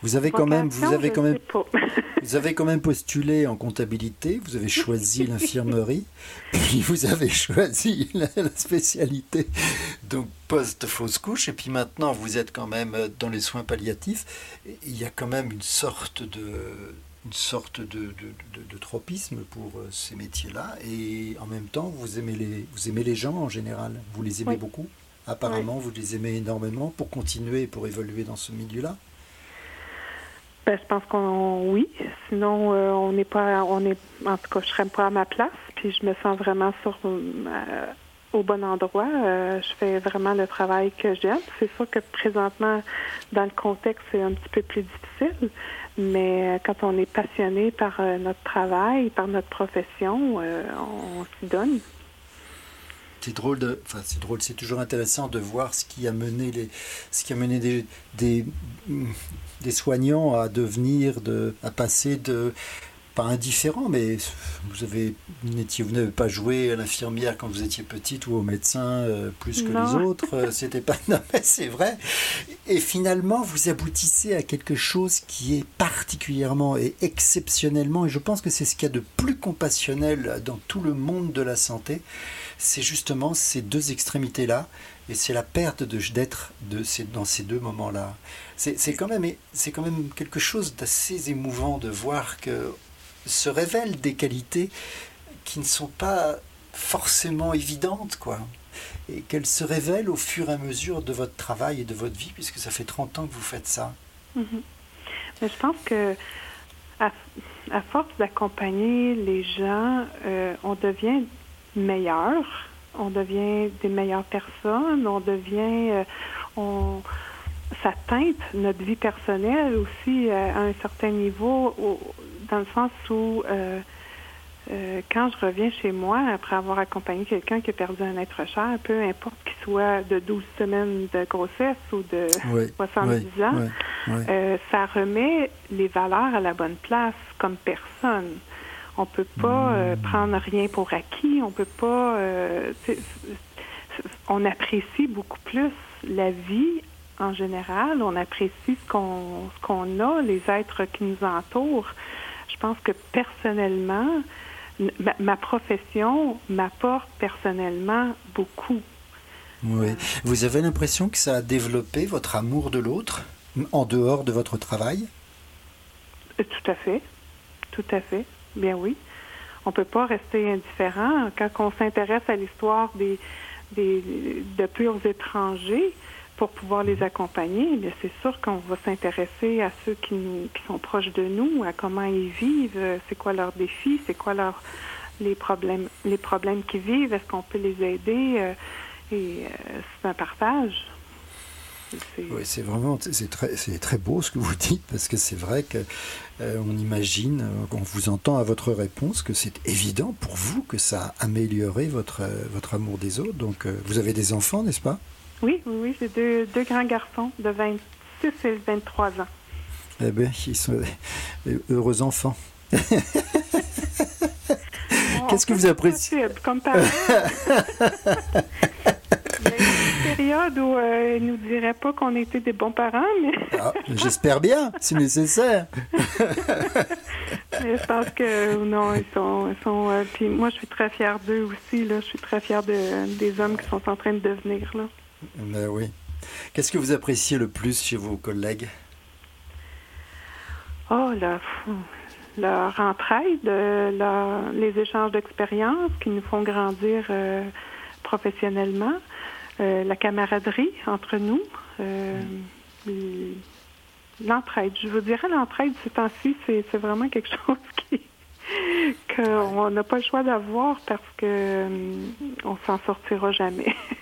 Vous avez quand même, vous avez quand même, vous avez quand même postulé en comptabilité. Vous avez choisi l'infirmerie, puis vous avez choisi la, spécialité donc post fausse couche, et puis maintenant vous êtes quand même dans les soins palliatifs. Il y a quand même une sorte de une sorte de, de, de, tropisme pour euh, ces métiers-là, et en même temps vous aimez les vous aimez les gens en général. Vous les aimez beaucoup. Apparemment, vous les aimez énormément pour continuer, pour évoluer dans ce milieu-là. Ben, je pense qu'on oui. Sinon, euh, on n'est pas, on est, en tout cas, je serais pas à ma place. Puis je me sens vraiment sur euh, au bon endroit. Euh, je fais vraiment le travail que j'aime. C'est sûr que présentement, dans le contexte, c'est un petit peu plus difficile. Mais quand on est passionné par notre travail, par notre profession, on s'y donne c'est drôle de, enfin c'est drôle, c'est toujours intéressant de voir ce qui a mené les, ce qui a mené des, des, des soignants à devenir, de, à passer de, pas indifférent, mais vous avez, vous n'avez pas joué à l'infirmière quand vous étiez petite ou au médecin euh, plus que les autres. Euh, c'était pas, non mais c'est vrai. Et finalement, vous aboutissez à quelque chose qui est particulièrement et exceptionnellement, et je pense que c'est ce qu'il y a de plus compassionnel dans tout le monde de la santé, c'est justement ces deux extrémités-là et c'est la perte d'être de, dans ces deux moments-là. C'est quand, même, quand même quelque chose d'assez émouvant de voir que se révèlent des qualités qui ne sont pas forcément évidentes, quoi. Et qu'elles se révèlent au fur et à mesure de votre travail et de votre vie, puisque ça fait 30 ans que vous faites ça. Mm-hmm. Mais je pense que à, force d'accompagner les gens, euh, on devient meilleur, on devient des meilleures personnes, on devient, euh, on, ça teinte notre vie personnelle aussi euh, à un certain niveau, dans le sens où euh, quand je reviens chez moi après avoir accompagné quelqu'un qui a perdu un être cher, peu importe qu'il soit de 12 semaines de grossesse ou de 70 ans, euh, ça remet les valeurs à la bonne place comme personne. On peut pas euh, hmm. prendre rien pour acquis, on peut pas on apprécie beaucoup plus la vie en général, on apprécie ce qu'on ce qu'on a, les êtres qui nous entourent. Je pense que personnellement, ma, profession m'apporte personnellement beaucoup. Oui. Vous avez l'impression que ça a développé votre amour de l'autre en dehors de votre travail? Euh, Tout à fait. Tout à fait. Bien oui. On ne peut pas rester indifférent. Quand on s'intéresse à l'histoire des, des, de purs étrangers, pour pouvoir les accompagner, eh bien c'est sûr qu'on va s'intéresser à ceux qui, sont proches de nous, à comment ils vivent, euh, c'est quoi leurs défis, c'est quoi leur, les problèmes, les problèmes qu'ils vivent, est-ce qu'on peut les aider euh, et euh, c'est un partage. Oui, c'est vraiment c'est très très beau ce que vous dites parce que c'est vrai que on imagine, on vous entend à votre réponse que c'est évident pour vous que ça a amélioré votre votre amour des autres. Donc vous avez des enfants, n'est-ce pas? Oui, oui, oui, j'ai deux, deux grands garçons de 26 et 23 ans. Eh bien, ils sont heureux enfants. Qu'est-ce que vous appréciez Comme parents. Il y a une période où euh, ils ne nous diraient pas qu'on était des bons parents, mais. Ah, j'espère bien, si nécessaire. je pense que non, ils sont. Ils sont euh, puis moi, je suis très fière d'eux aussi. Là. Je suis très fière de, des hommes qui sont en train de devenir. Là. Ben oui. Qu'est-ce que vous appréciez le plus chez vos collègues? Oh, la, leur entraide, les échanges d'expériences qui nous font grandir euh, professionnellement, euh, la camaraderie entre nous, euh, l'entraide. Je vous dirais l'entraide ces temps-ci, c'est vraiment quelque chose qui qu'on n'a pas le choix d'avoir parce que on s'en sortira jamais.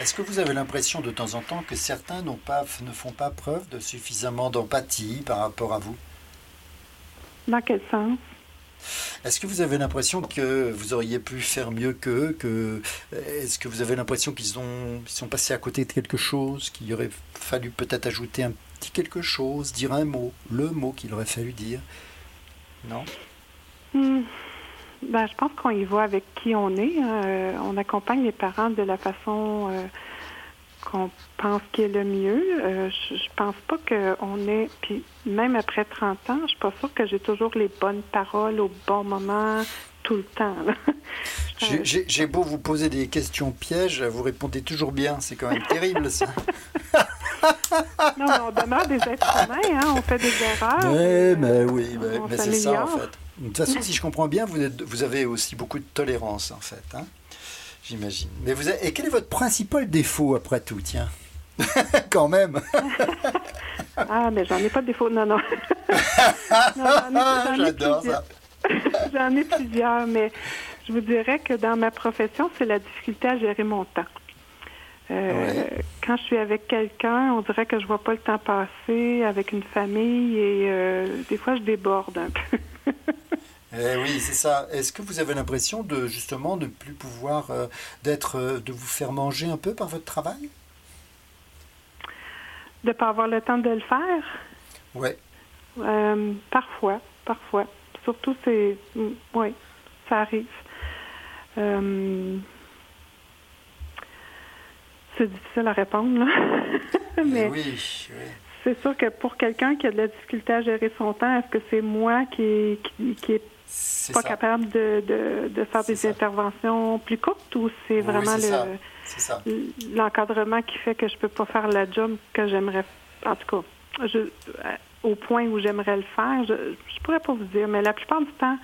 Est-ce que vous avez l'impression de temps en temps que certains pas, ne font pas preuve de suffisamment d'empathie par rapport à vous? Dans quel sens? Est-ce que vous avez l'impression que vous auriez pu faire mieux qu'eux que, Est-ce que vous avez l'impression qu'ils ont, sont passés à côté de quelque chose, qu'il aurait fallu peut-être ajouter un petit quelque chose, dire un mot, le mot qu'il aurait fallu dire? Non? Hmm. Ben, je pense qu'on y voit avec qui on est. Hein. Euh, on accompagne les parents de la façon euh, qu'on pense qui est le mieux. Euh, je, je, pense pas qu'on est, puis même après 30 ans, je suis pas sûre que j'ai toujours les bonnes paroles au bon moment tout le temps. J'ai beau vous poser des questions pièges, vous répondez toujours bien. C'est quand même terrible ça. non, mais on demeure des êtres humains, hein. on fait des erreurs. Oui, mais oui, mais c'est ça en fait. De toute façon, si je comprends bien, vous, êtes, vous avez aussi beaucoup de tolérance, en fait. Hein J'imagine. Mais vous Et quel est votre principal défaut, après tout, tiens? Quand même Ah, mais j'en ai pas de défaut, non, non. J'adore ça. j'en ai plusieurs, mais je vous dirais que dans ma profession, c'est la difficulté à gérer mon temps. Euh, quand je suis avec quelqu'un, on dirait que je vois pas le temps passer avec une famille et euh, des fois je déborde un peu. Eh oui, c'est ça. Est-ce que vous avez l'impression de justement ne plus pouvoir euh, d'être, euh, de vous faire manger un peu par votre travail? De pas avoir le temps de le faire? Oui. Euh, parfois, parfois. Surtout, c'est. Mm, oui, ça arrive. c'est difficile à répondre, là. Mais oui, oui c'est sûr que pour quelqu'un qui a de la difficulté à gérer son temps, est-ce que c'est moi qui, qui, qui est pas capable de, de, faire des interventions plus courtes ou c'est vraiment l'encadrement qui fait que je peux pas faire la job que j'aimerais en tout cas je, au point où j'aimerais le faire? Je, je pourrais pas vous dire mais la plupart du temps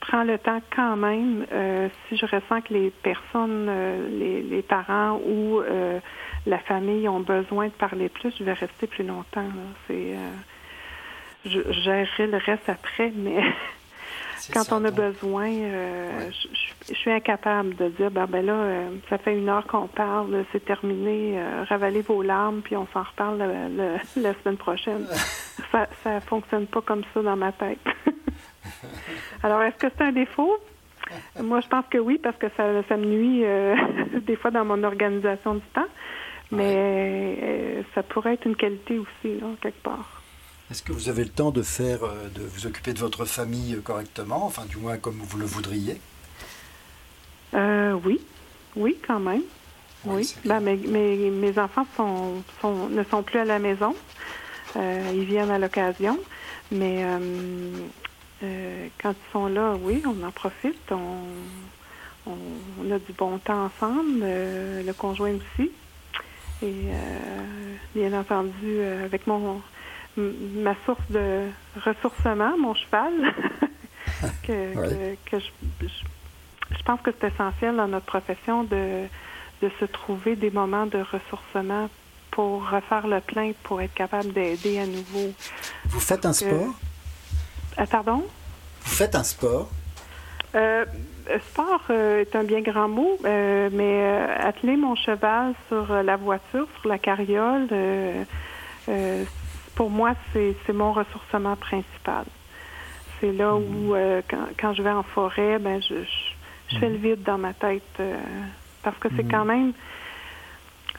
prends le temps quand même euh, si je ressens que les personnes euh, les, les, parents ou euh, la famille ont besoin de parler plus je vais rester plus longtemps c'est je, je gérerai le reste après mais Quand on a besoin, euh, je, suis incapable de dire, ben, ben là, euh, ça fait une heure qu'on parle, c'est terminé, euh, ravalez vos larmes, puis on s'en reparle la semaine prochaine. ça ne fonctionne pas comme ça dans ma tête. Alors, est-ce que c'est un défaut? Moi, je pense que oui, parce que ça, ça me nuit des fois dans mon organisation du temps, mais ça pourrait être une qualité aussi, là, quelque part. Est-ce que vous avez le temps de faire, euh, de vous occuper de votre famille euh, correctement, enfin du moins comme vous le voudriez? Euh, Oui, oui, quand même. Oui, ben, mes, mes, enfants sont, sont, ne sont plus à la maison. ils viennent à l'occasion, mais quand ils sont là, oui, on en profite. On, on, a du bon temps ensemble, le conjoint aussi. Et bien entendu, avec mon ma source de ressourcement, mon cheval, que, je, je, pense que c'est essentiel dans notre profession de, de se trouver des moments de ressourcement pour refaire le plein, pour être capable d'aider à nouveau. Vous faites un sport? Euh, pardon? Vous faites un sport? Euh, sport euh, est un bien grand mot, mais atteler mon cheval sur la voiture, sur la carriole, pour moi, c'est mon ressourcement principal. C'est là où, mhm. euh, quand, je vais en forêt, ben, je, fais le mhm. vide dans ma tête. Euh, parce que c'est quand mhm. même,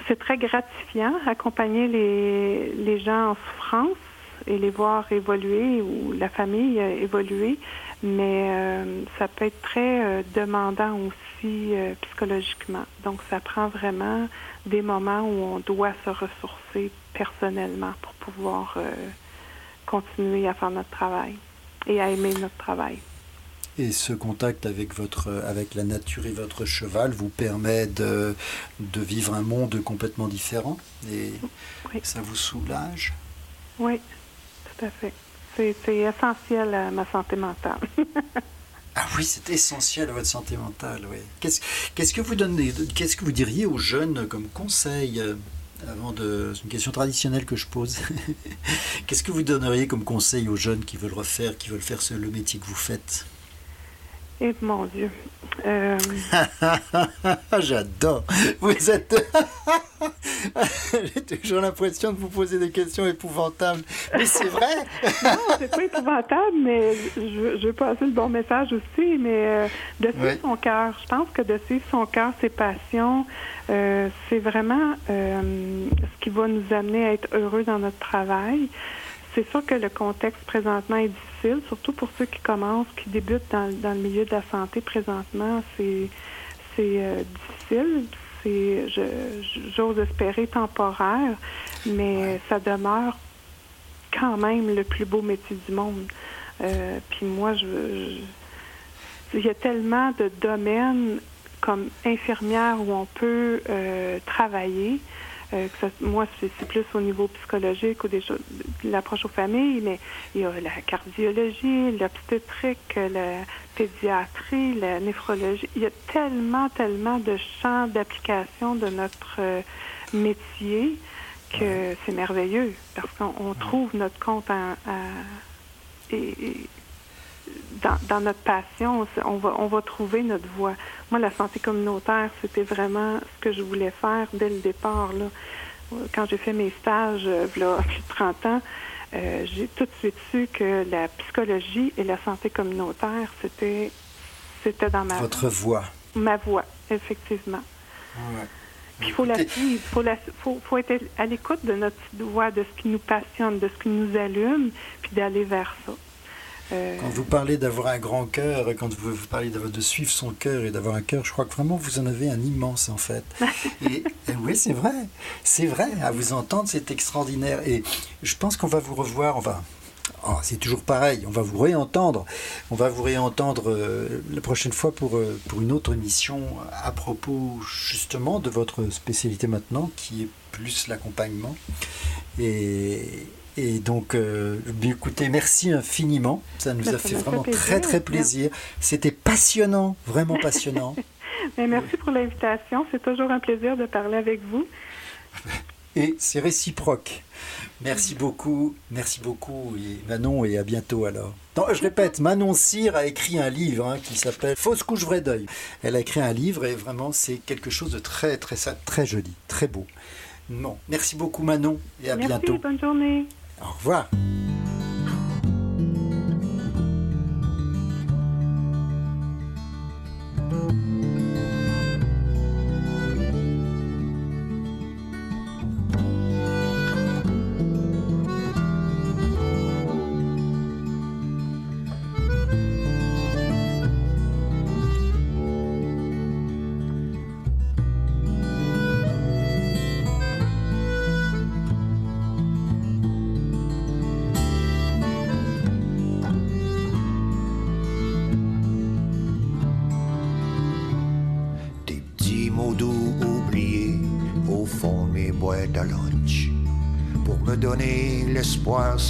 c'est très gratifiant accompagner les, les gens en souffrance et les voir évoluer ou la famille évoluer, mais euh, ça peut être très demandant aussi psychologiquement. Donc, ça prend vraiment des moments où on doit se ressourcer personnellement pour pouvoir euh, continuer à faire notre travail et à aimer notre travail. Et ce contact avec, votre, avec la nature et votre cheval vous permet de, de vivre un monde complètement différent? Et ça vous soulage? Oui, C'est essentiel à ma santé mentale. ah oui, c'est essentiel à votre santé mentale, oui. Qu'est-ce que vous que vous diriez aux jeunes comme conseil euh, avant de, c'est une question traditionnelle que je pose. Qu'est-ce que vous donneriez comme conseil aux jeunes qui veulent refaire, qui veulent faire le métier que vous faites? Eh mon Dieu. Euh, J'adore. Vous êtes. J'ai toujours l'impression de vous poser des questions épouvantables. Mais c'est vrai. non, c'est pas épouvantable, mais je, je veux passer le bon message aussi. Mais euh, de suivre son cœur. Je pense que de suivre son cœur, ses passions, euh, c'est vraiment euh, ce qui va nous amener à être heureux dans notre travail. C'est sûr que le contexte présentement est difficile, surtout pour ceux qui commencent, qui débutent dans, dans le milieu de la santé présentement. C'est euh, difficile. C'est, j'ose espérer temporaire, mais ça demeure quand même le plus beau métier du monde. Euh, puis moi, je, je, il y a tellement de domaines comme infirmière où on peut euh, travailler. Euh, que moi, c'est plus au niveau psychologique ou des choses, l'approche aux familles, mais il y a la cardiologie, l'obstétrique, la pédiatrie, la néphrologie. Il y a tellement, tellement de champs d'application de notre euh, métier que c'est merveilleux parce qu'on trouve notre compte à, et, dans, notre passion, on va, on va trouver notre voie. Moi, la santé communautaire, c'était vraiment ce que je voulais faire dès le départ. Là. Quand j'ai fait mes stages, euh, là, plus de 30 ans, euh, j'ai tout de suite su que la psychologie et la santé communautaire, c'était, c'était dans ma Votre voie. Ma voie, effectivement. Puis il faut la suivre, faut, faut, faut, être à l'écoute de notre voix, de ce qui nous passionne, de ce qui nous allume, puis d'aller vers ça. Euh, quand vous parlez d'avoir un grand cœur, quand vous, parlez de, suivre son cœur et d'avoir un cœur, je crois que vraiment vous en avez un immense en fait. et, oui, c'est vrai, c'est vrai. À vous entendre, c'est extraordinaire. Et je pense qu'on va vous revoir. Va. Oh, c'est toujours pareil, on va vous réentendre. On va vous réentendre euh, la prochaine fois pour, euh, pour une autre émission à propos justement de votre spécialité maintenant, qui est plus l'accompagnement. Et, et donc, euh, écoutez, merci infiniment. Ça nous a fait vraiment très très plaisir. C'était passionnant, vraiment passionnant. merci pour l'invitation. C'est toujours un plaisir de parler avec vous. Et c'est réciproque. Merci beaucoup, merci beaucoup, Manon, et à bientôt alors. je répète, Manon Cyr a écrit un livre hein, qui s'appelle Fausse couche vrai deuil. Elle a écrit un livre et vraiment c'est quelque chose de très très très joli, très beau. Non, merci beaucoup Manon et à bientôt. Bonne journée. Au revoir.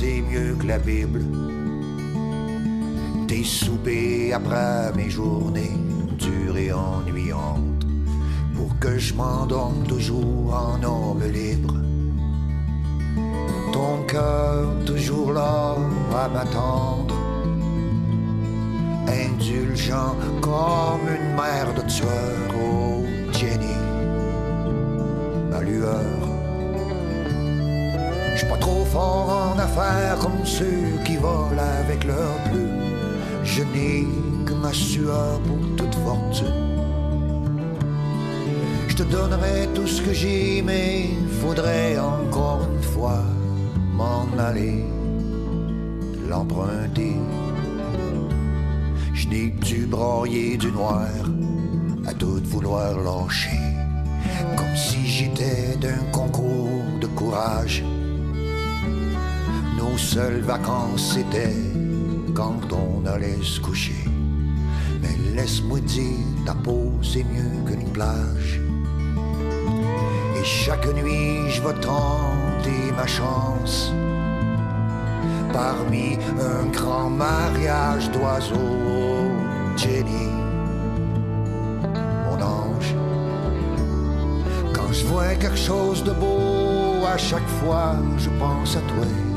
C'est mieux que la Bible. Des soupers après mes journées dures et ennuyantes, pour que je m'endorme toujours en homme libre. Ton cœur toujours là à m'attendre, indulgent comme une mère de tueur, oh Jenny, ma lueur pas trop fort en affaires comme ceux qui volent avec leur plume. Je n'ai que ma sueur pour toute fortune. Je te donnerai tout ce que j'ai, mais faudrait encore une fois m'en aller, l'emprunter. Je n'ai du broyer du noir à tout vouloir lâcher, comme si j'étais d'un concours de courage nos seules vacances c'était quand on allait se coucher. Mais laisse-moi dire, ta peau c'est mieux qu'une plage. Et chaque nuit je vais tenter ma chance. Parmi un grand mariage d'oiseaux, Jenny, mon ange. Quand je vois quelque chose de beau, à chaque fois je pense à toi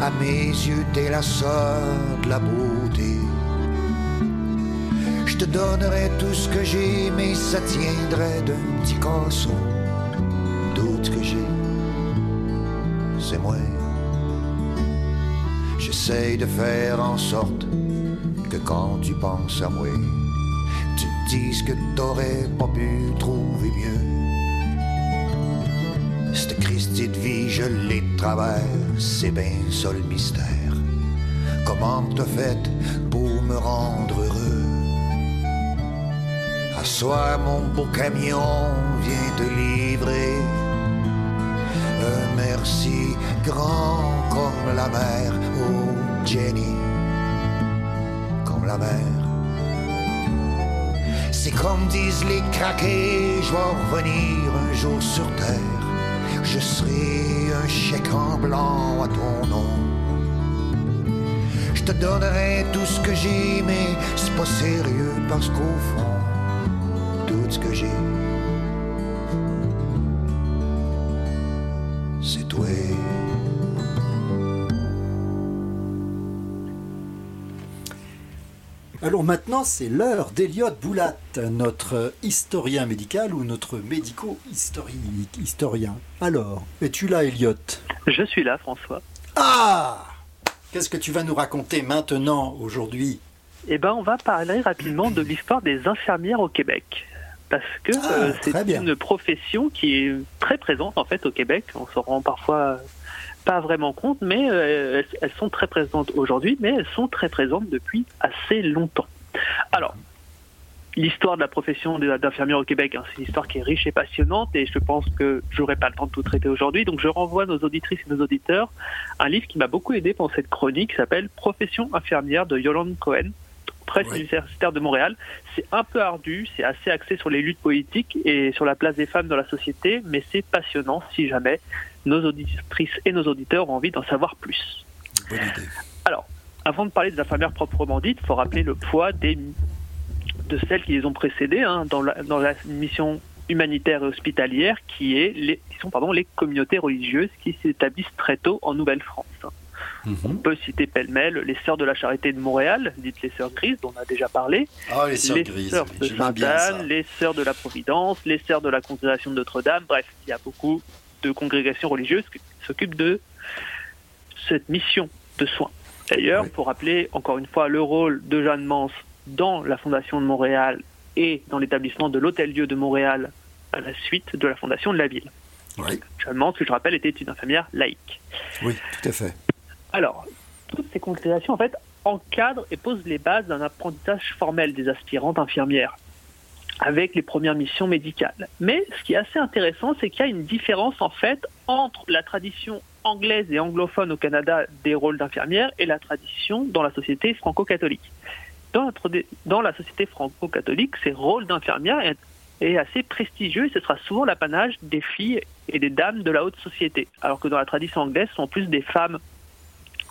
à mes yeux, t'es la sœur de la beauté. Je te donnerai tout ce que j'ai, mais ça tiendrait d'un petit. Tout ce que j'ai, c'est moi. J'essaye de faire en sorte que quand tu penses à moi, tu te dises que t'aurais pas pu trouver mieux cette Christie de vie, je l'ai de c'est bien ça le mystère. Comment t'as fait pour me rendre heureux? À soir, mon beau camion vient te livrer. Un merci grand comme la mer, oh Jenny, comme la mer. C'est comme disent les craqués, je vais revenir un jour sur terre je serai chèque en blanc à ton nom. Je te donnerai tout ce que j'ai, mais c'est pas sérieux parce qu'au fond, tout ce que j'ai, Alors maintenant, c'est l'heure d'Eliott Boulat, notre historien médical ou notre médico-historien. Alors, es-tu là, Eliott? Je suis là, François. Ah Qu'est-ce que tu vas nous raconter maintenant, aujourd'hui? Eh bien, on va parler rapidement de l'histoire des infirmières au Québec. Parce que ah, euh, c'est une profession qui est très présente, en fait, au Québec. On s'en rend parfois pas vraiment compte, mais elles, sont très présentes aujourd'hui, mais elles sont très présentes depuis assez longtemps. Alors, l'histoire de la profession d'infirmière au Québec, hein, c'est une histoire qui est riche et passionnante et je pense que j'aurai pas le temps de tout traiter aujourd'hui. Donc je renvoie nos auditrices et nos auditeurs un livre qui m'a beaucoup aidé pour cette chronique qui s'appelle Profession infirmière de Yolande Cohen, presse universitaire de Montréal. C'est un peu ardu, c'est assez axé sur les luttes politiques et sur la place des femmes dans la société, mais c'est passionnant si jamais nos auditrices et nos auditeurs ont envie d'en savoir plus. Alors, avant de parler des infirmières proprement dites, il faut rappeler le poids des de celles qui les ont précédées hein, dans, la, dans la mission humanitaire et hospitalière qui, est les, qui sont pardon, les communautés religieuses qui s'établissent très tôt en Nouvelle-France. Mhm. On peut citer pêle-mêle les Sœurs de la Charité de Montréal, dites les Sœurs Grises, dont on a déjà parlé. Ah, les Sœurs Grises, Sœurs de Sainte-Anne, les Sœurs de la Providence, les Sœurs de la Congrégation de Notre-Dame. Bref, il y a beaucoup de congrégations religieuses qui s'occupent de cette mission de soins. D'ailleurs, pour rappeler encore une fois le rôle de Jeanne Mance dans la Fondation de Montréal et dans l'établissement de l'Hôtel-Dieu de Montréal à la suite de la fondation de la ville. Oui. Seulement, ce que je rappelle, était une infirmière laïque. Oui, tout à fait. Alors, toutes ces congrégations, en fait, encadrent et posent les bases d'un apprentissage formel des aspirantes infirmières avec les premières missions médicales. Mais ce qui est assez intéressant, c'est qu'il y a une différence, en fait, entre la tradition anglaise et anglophone au Canada des rôles d'infirmière et la tradition dans la société franco-catholique dans la, société franco-catholique, ces rôles d'infirmière est, assez prestigieux et ce sera souvent l'apanage des filles et des dames de la haute société. Alors que dans la tradition anglaise, ce sont plus des femmes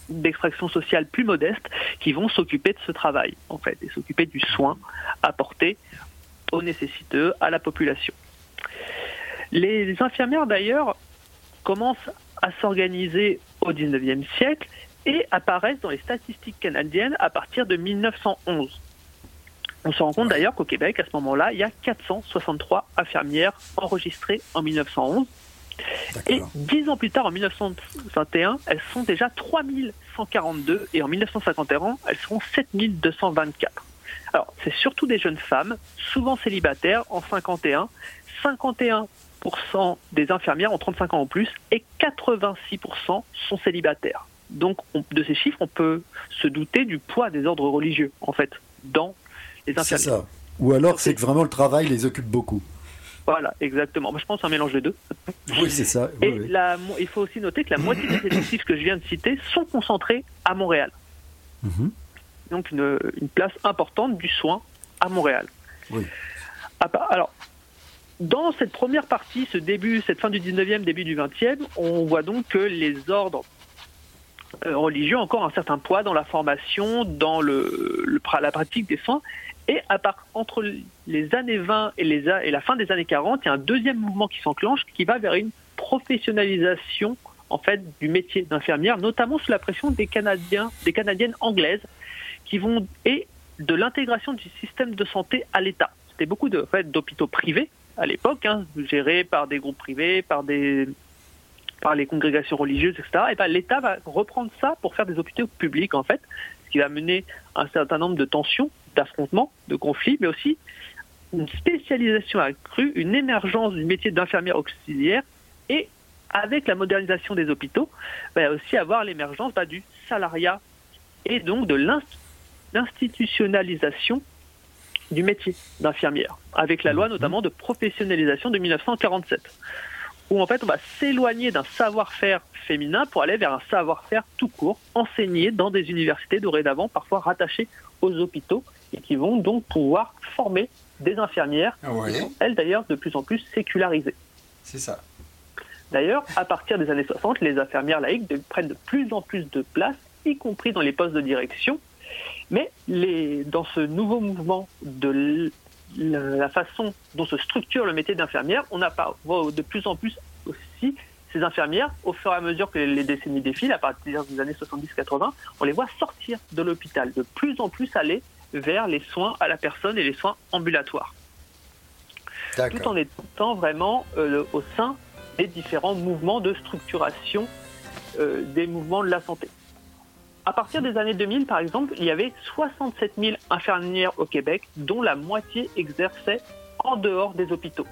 d'extraction sociale plus modestes qui vont s'occuper de ce travail, en fait, et s'occuper du soin apporté aux nécessiteux, à la population. Les infirmières, d'ailleurs, commencent à s'organiser au 19e siècle et apparaissent dans les statistiques canadiennes à partir de 1911. On se rend compte d'ailleurs qu'au Québec, à ce moment-là, il y a 463 infirmières enregistrées en 1911. Et dix ans plus tard, en 1921, elles sont déjà 3142 et en 1951, elles seront 7224. Alors, c'est surtout des jeunes femmes, souvent célibataires, en 51. 51% des infirmières ont 35 ans ou plus et 86% sont célibataires. Donc, de ces chiffres, on peut se douter du poids des ordres religieux, en fait, dans les infirmiers. C'est ça. Ou alors, c'est que vraiment le travail les occupe beaucoup. Voilà, exactement. Je pense un mélange des deux. Oui, c'est ça. Et il faut aussi noter que la moitié des effectifs que je viens de citer sont concentrés à Montréal. Mhm. Donc, une, place importante du soin à Montréal. Oui. Alors, dans cette première partie, ce début, cette fin du 19e, début du 20e, on voit donc que les ordres euh, religieux encore un certain poids dans la formation, dans le, la pratique des soins. Et à part, entre les années 20 et, les, et la fin des années 40, il y a un deuxième mouvement qui s'enclenche qui va vers une professionnalisation en fait du métier d'infirmière, notamment sous la pression des Canadiens, des Canadiennes anglaises, qui vont et de l'intégration du système de santé à l'État. C'était beaucoup d'hôpitaux privés à l'époque, hein, gérés par des groupes privés, par les congrégations religieuses, etc. Et ben, l'État va reprendre ça pour faire des hôpitaux publics, en fait, ce qui va mener un certain nombre de tensions, d'affrontements, de conflits, mais aussi une spécialisation accrue, une émergence du métier d'infirmière auxiliaire et avec la modernisation des hôpitaux, il va aussi avoir l'émergence bah, du salariat et donc de l'institutionnalisation du métier d'infirmière, avec la loi notamment de professionnalisation de 1947 où en fait on va s'éloigner d'un savoir-faire féminin pour aller vers un savoir-faire tout court, enseigné dans des universités dorénavant, parfois rattachées aux hôpitaux, et qui vont donc pouvoir former des infirmières, elles d'ailleurs de plus en plus sécularisées. C'est ça. D'ailleurs, à partir des années 60, les infirmières laïques prennent de plus en plus de place, y compris dans les postes de direction. Mais les, dans ce nouveau mouvement de la façon dont se structure le métier d'infirmière, on a voit de plus en plus aussi ces infirmières, au fur et à mesure que les décennies défilent, à partir des années 70-80, on les voit sortir de l'hôpital, de plus en plus aller vers les soins à la personne et les soins ambulatoires. Tout en étant vraiment euh, au sein des différents mouvements de structuration euh, des mouvements de la santé. À partir des années 2000, par exemple, il y avait 67 000 infirmières au Québec, dont la moitié exerçait en dehors des hôpitaux.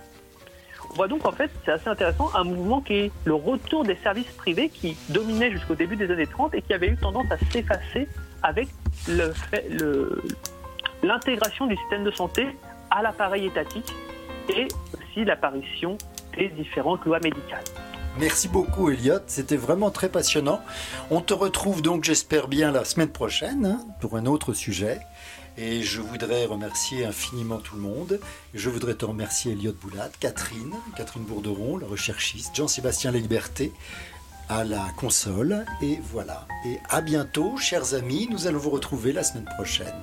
voit donc en fait, c'est assez intéressant, un mouvement qui est le retour des services privés qui dominait jusqu'au début des années 30 et qui avait eu tendance à s'effacer avec l'intégration du système de santé à l'appareil étatique et aussi l'apparition des différentes lois médicales. Merci beaucoup Elliot, c'était vraiment très passionnant. On te retrouve donc j'espère bien la semaine prochaine hein, pour un autre sujet. Et je voudrais remercier infiniment tout le monde. Je voudrais te remercier Elliot Boulat, Catherine, Catherine Bourderon, la recherchiste, Jean-Sébastien Liberté à la console. Et voilà. Et à bientôt, chers amis. Nous allons vous retrouver la semaine prochaine.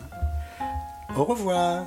Au revoir.